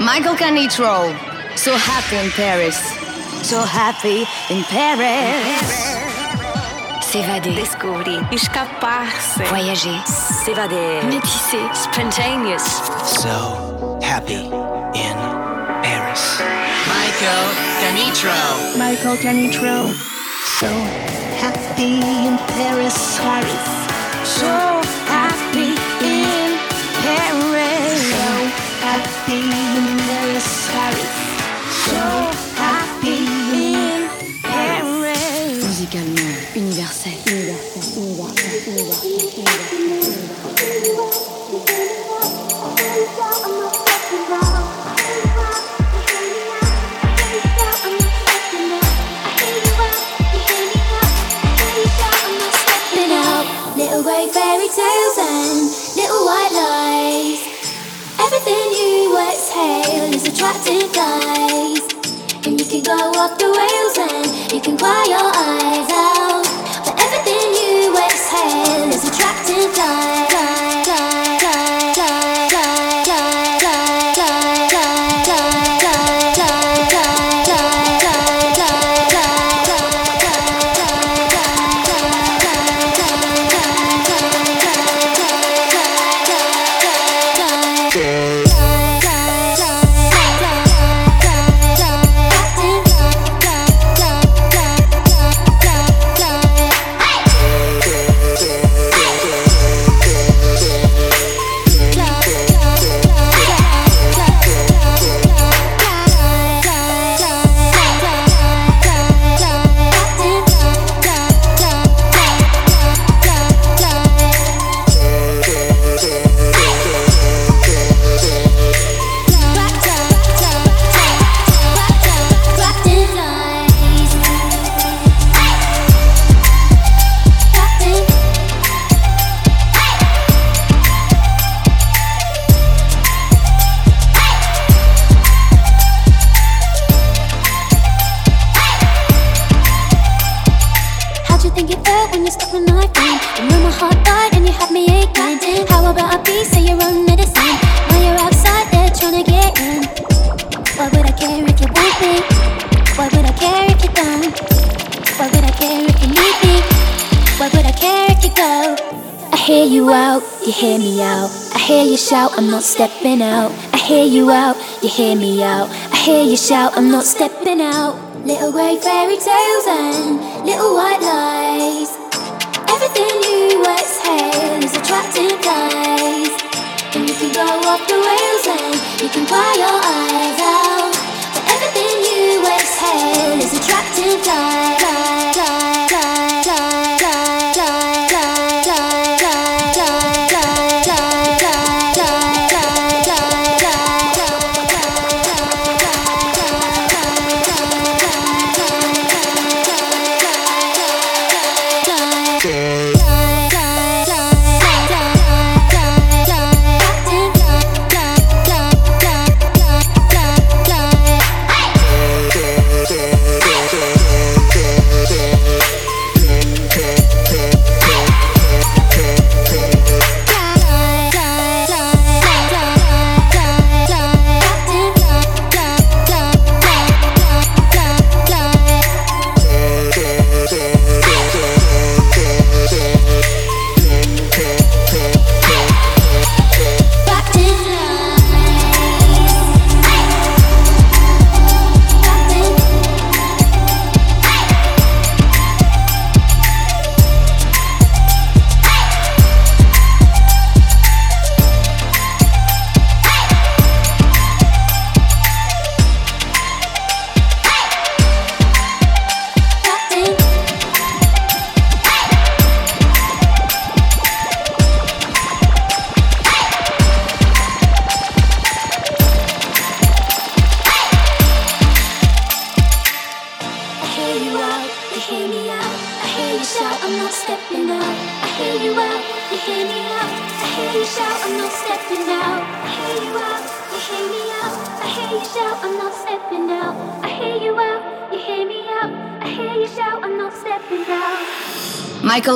Michael Canitrot, So Happy in Paris. So Happy in Paris. S'évader. Descobrir. Escapar-se. Voyager. S'évader. Métisser. Spontaneous. So happy in Paris. Michael Canitrot. Michael Canitrot. So happy in Paris. Paris. So happy in Paris. Paris. So happy in Paris. Musicalement universel. Universel. Universel. Universel. Little exhale is attractive guys. And you can go off the rails and you can cry your eyes out. But everything you exhale is attractive guys. Stepping out. I hear you out, you hear me out. I hear you shout, I'm not stepping out. Little grey fairy tales and little white lies. Everything you exhale is attractive guys. And you can go off the rails and you can cry your eyes out. But everything you exhale is attractive guys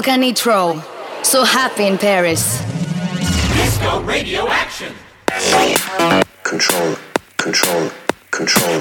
out. Michael So Happy in Paris. Disco Radio Action. Control, control, Control,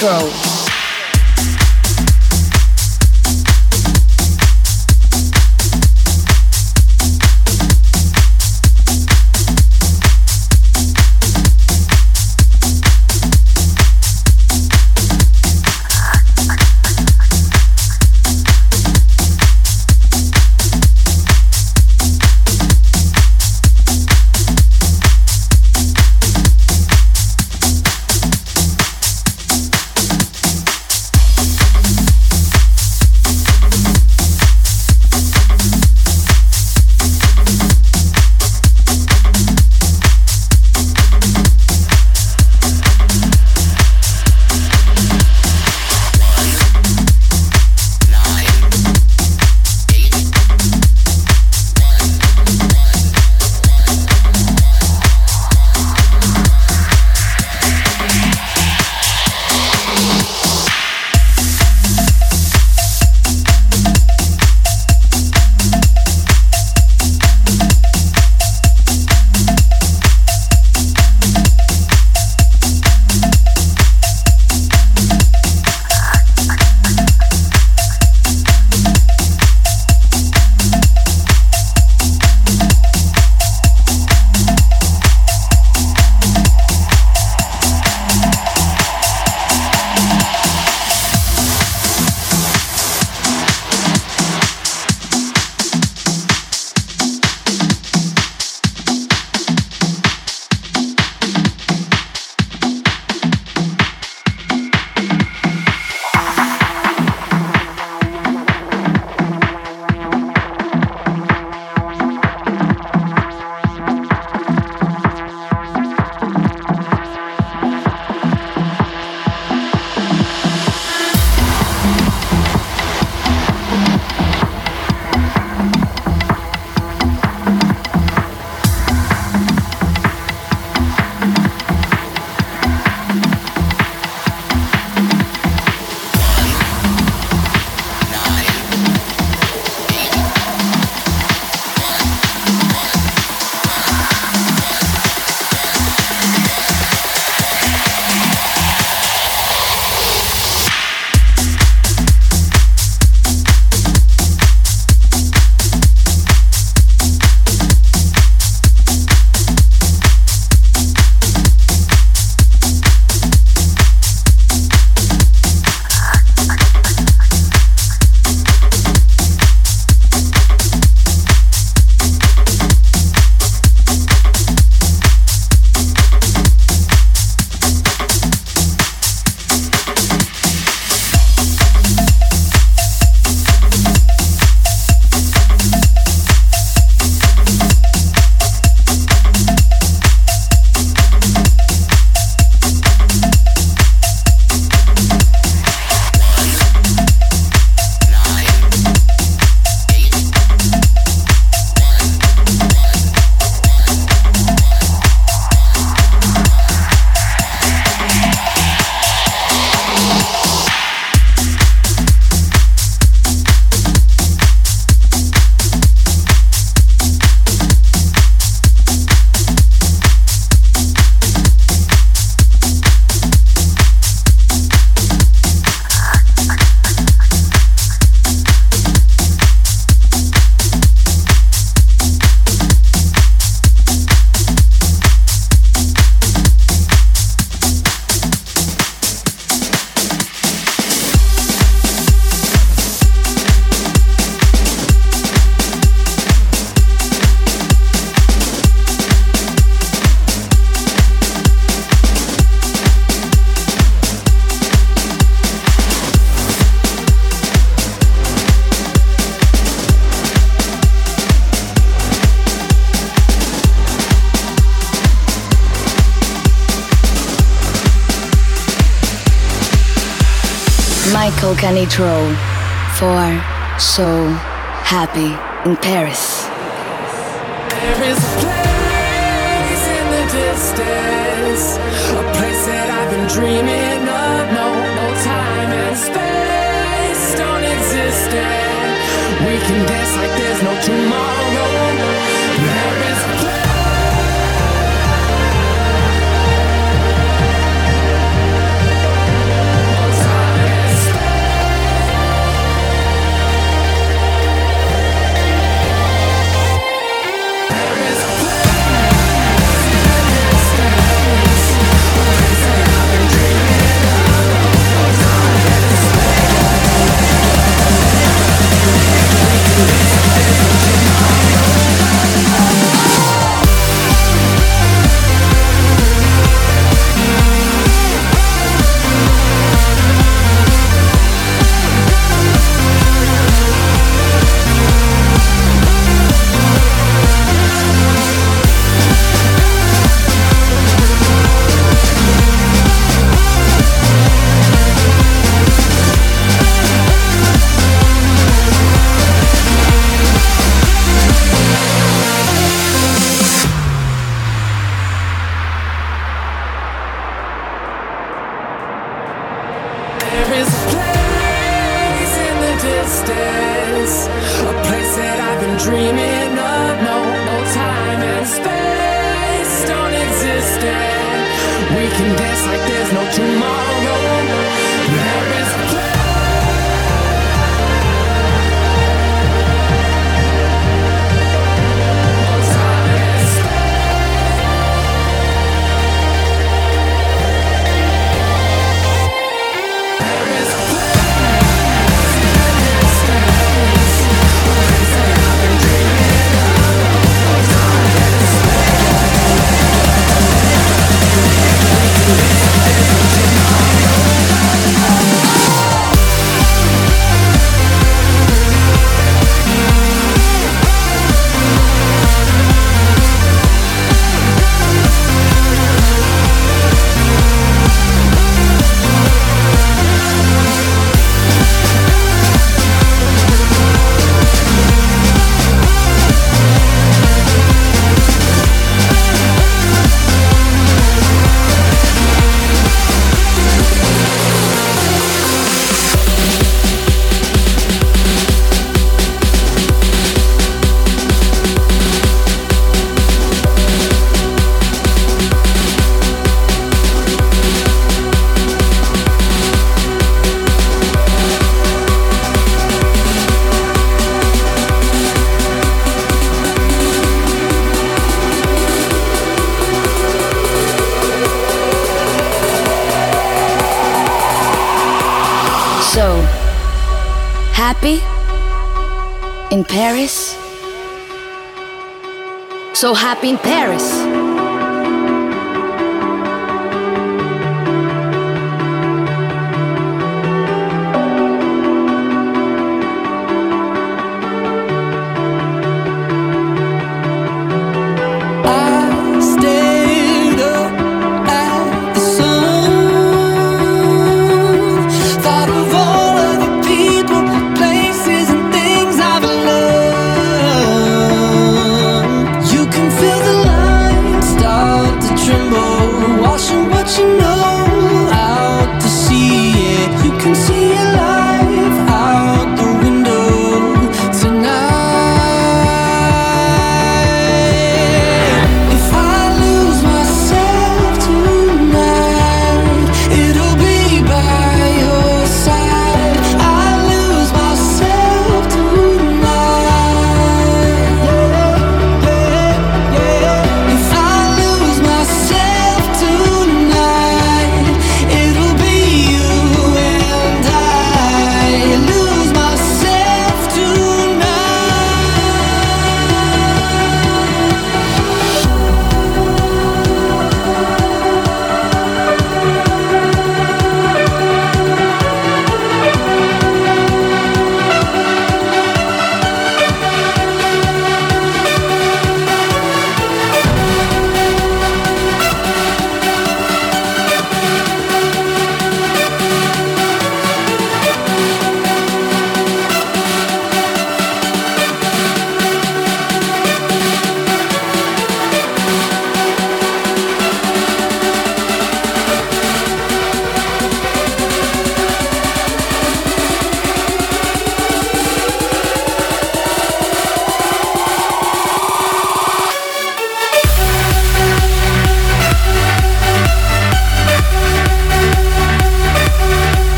Canitrot. control for so happy in Paris. Paris. So, happy in Paris? So happy in Paris.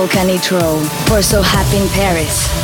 Michael Canitrot for So Happy in Paris.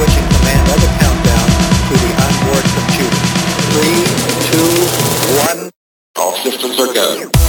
Switching command of the countdown to the onboard computer. 3, 2, 1, all systems are. Go.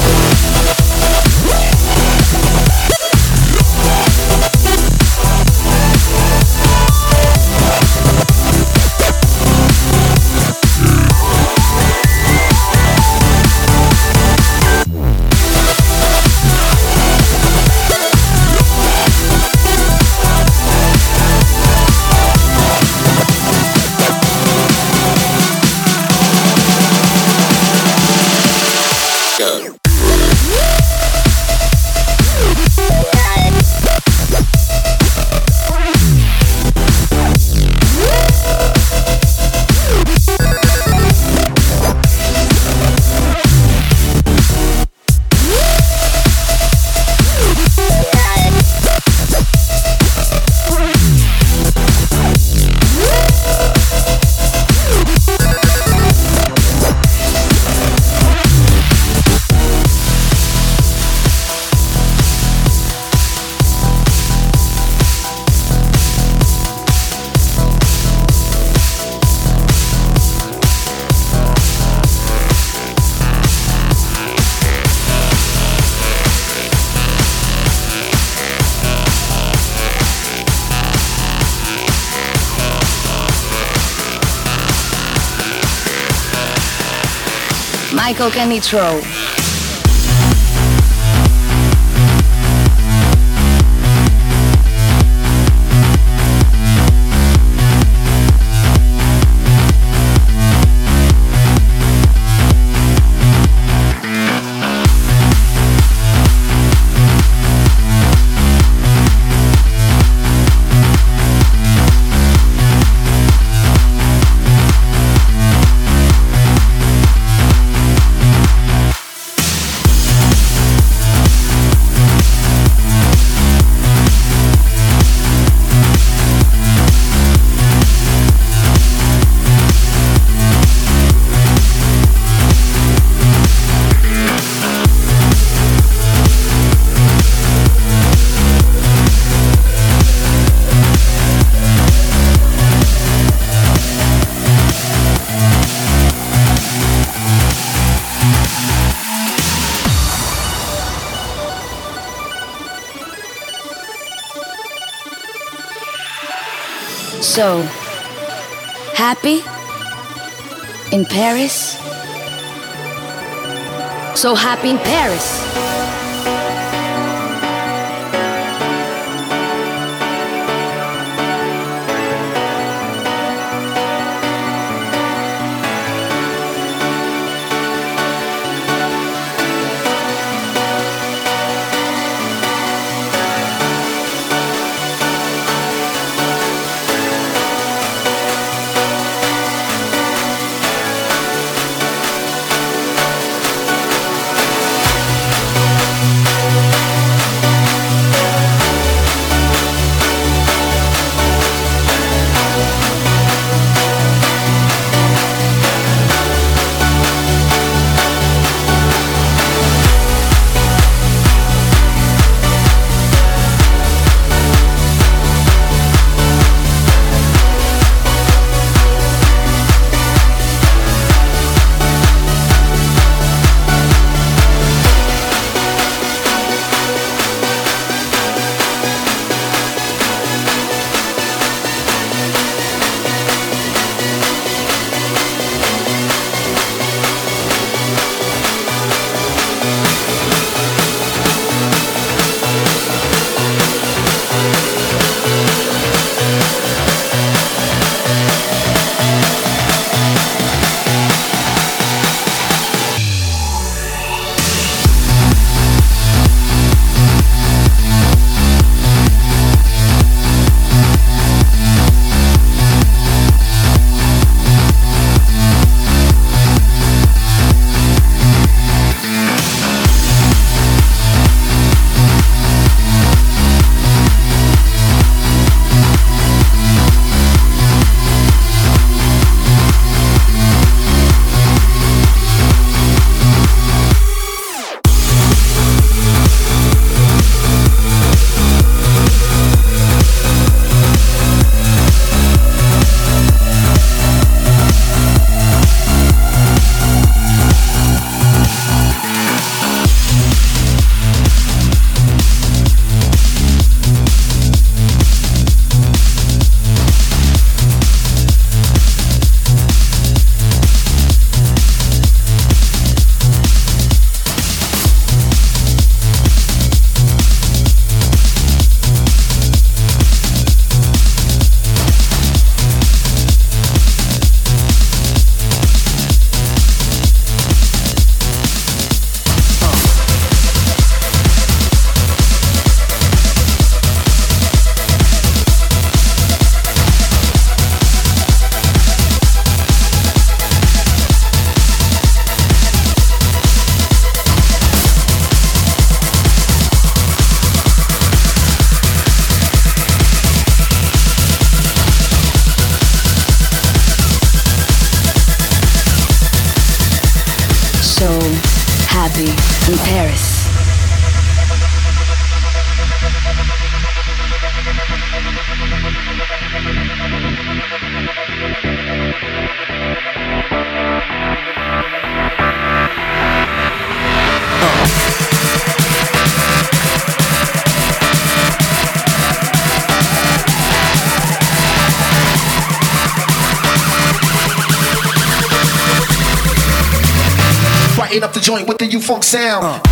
Michael Canitrot. So, happy in Paris? So happy in Paris. Sound. Uh.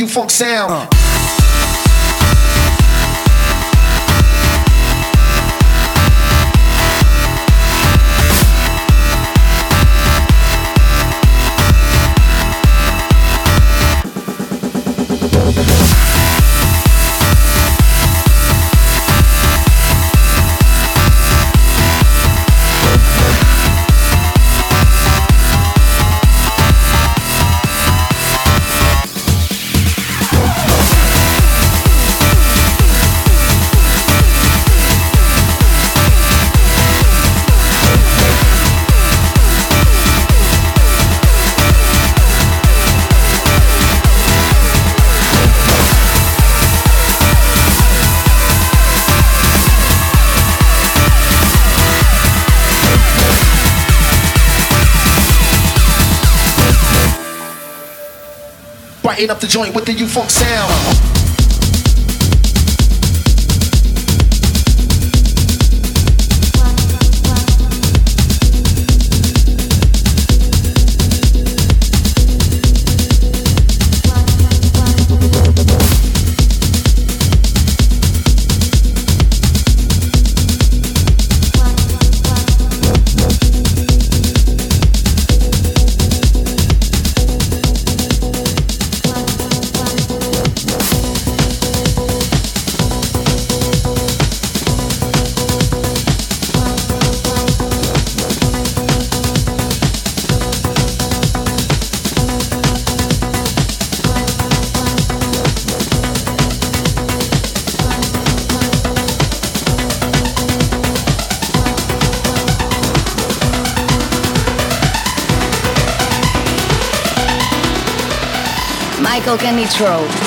With U-Funk sound. Uh. Brighten up the joint with the U-Funk sound. Michael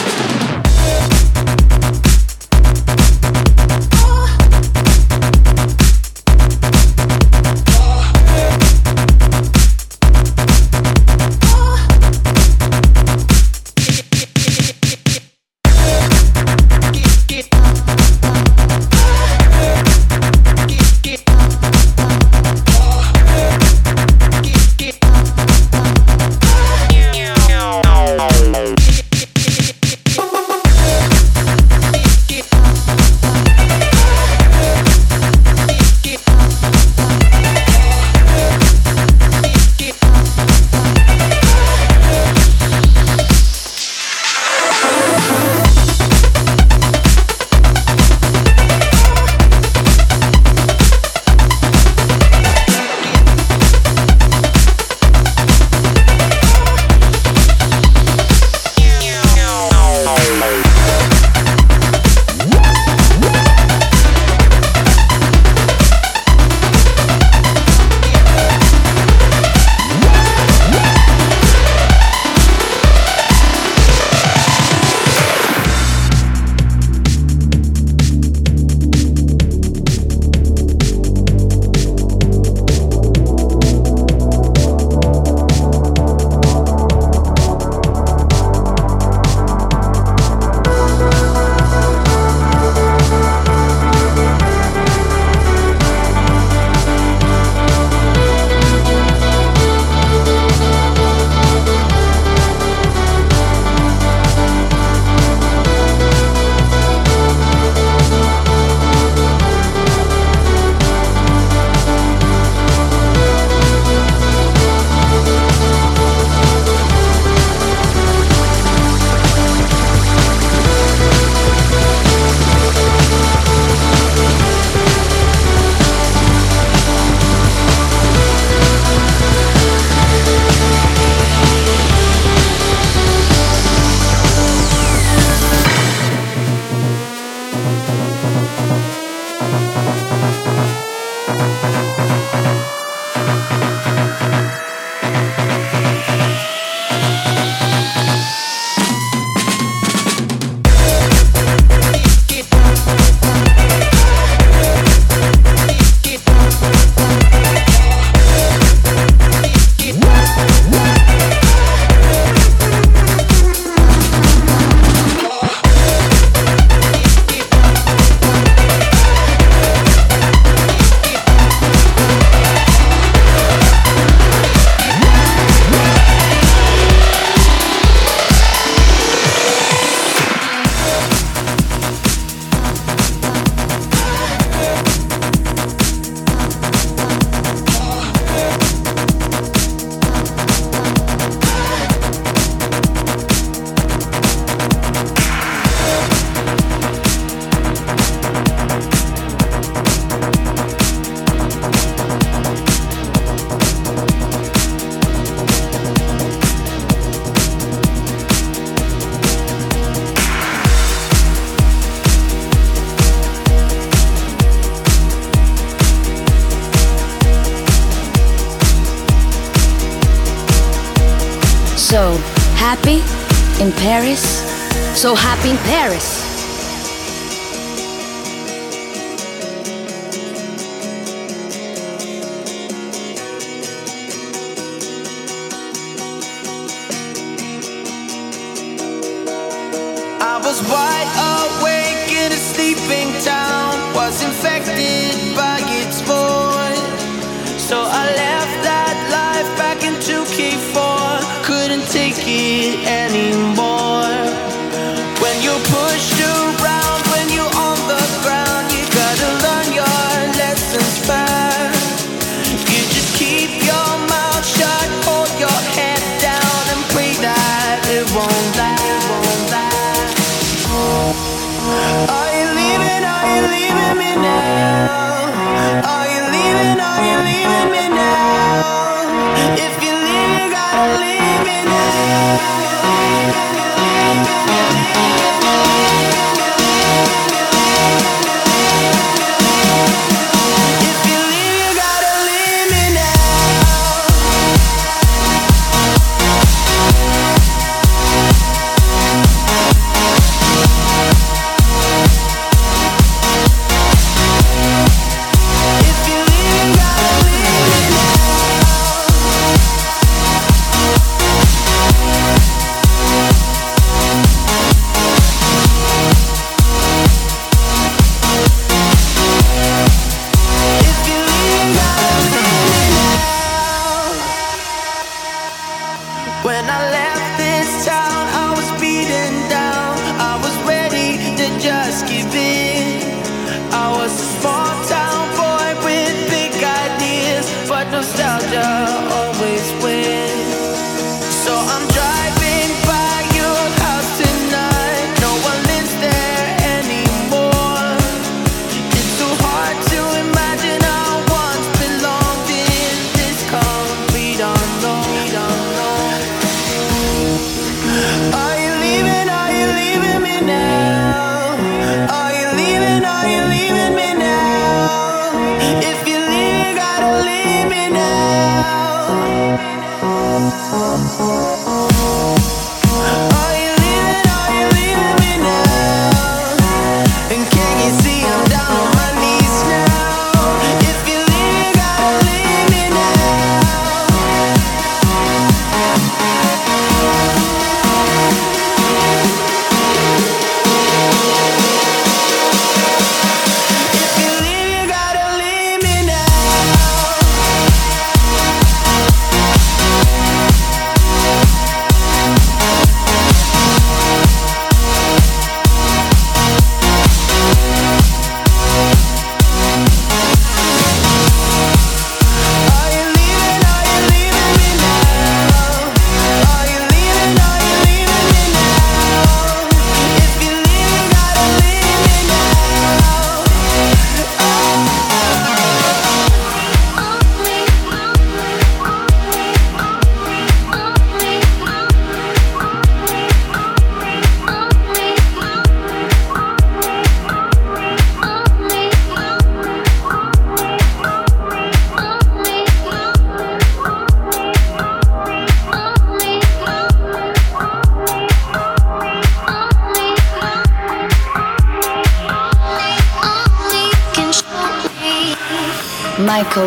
I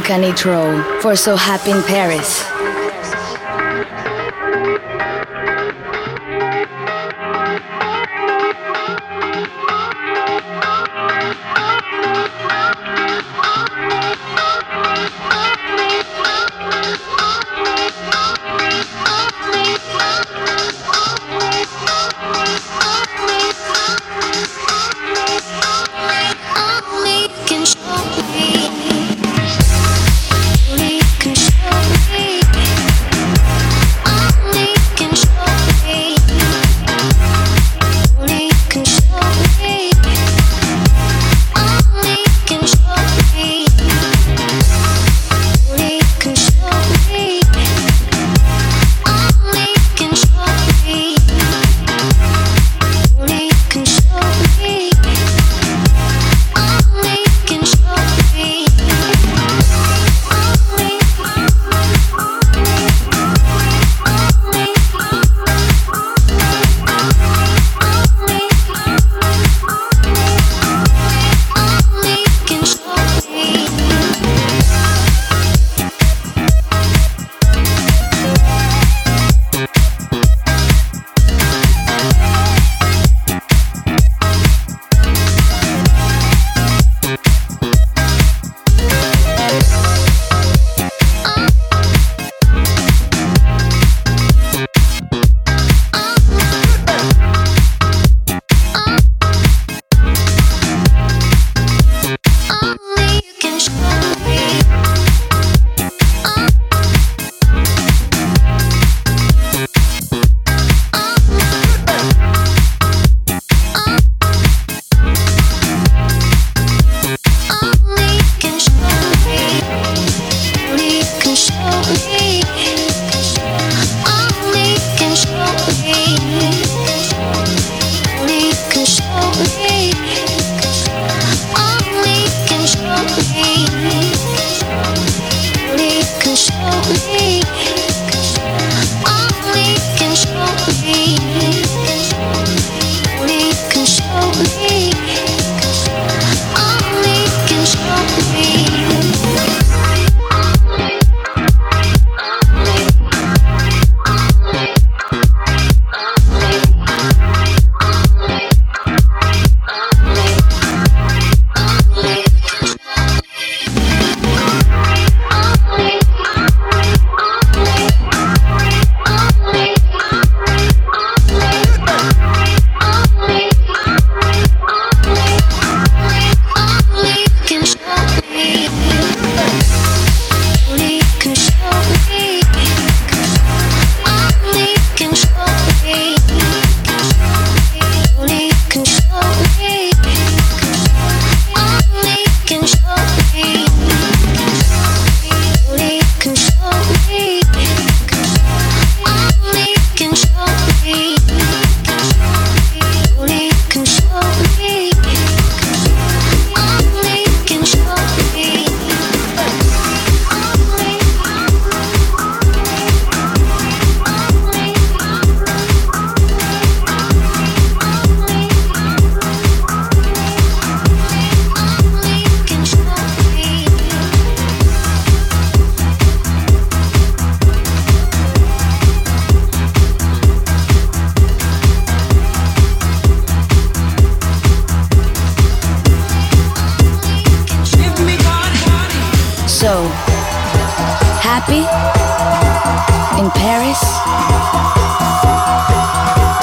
Michael Canitrot for So Happy in Paris.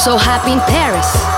So happy in Paris.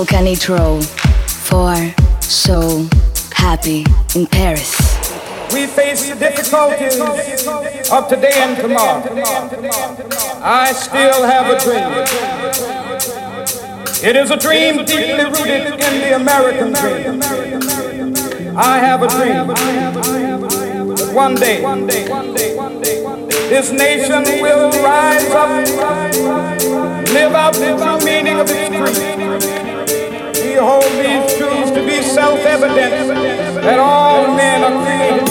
Michael Canitrot for So Happy in Paris. We face the difficulties of today and tomorrow. I still have a dream. It is a dream deeply rooted in the American dream. I have a dream one day this nation will rise up, live out the true meaning of its creed. Hold these truths to be self-evident that all men are created.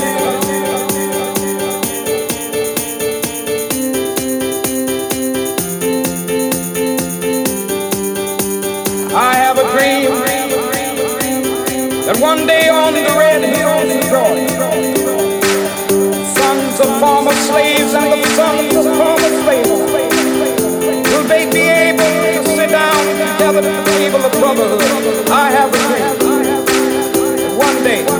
I have a dream that one day on the red hills of Georgia, sons of former slaves and the sons of former slaves. Will they be able to sit down together brotherhood. I have a dream. One day. One day.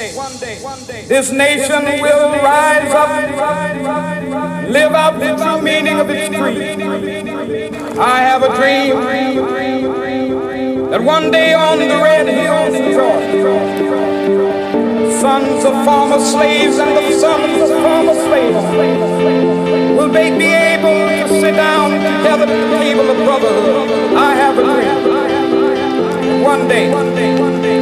Day, one day, one day, this nation will rise up, live out the true meaning of its creed. I have a dream that one day on the red hills of Georgia, sons of former slaves and the sons of former slaves will they be able to sit down together at the table of brotherhood. I have a dream. One day, one day, one day.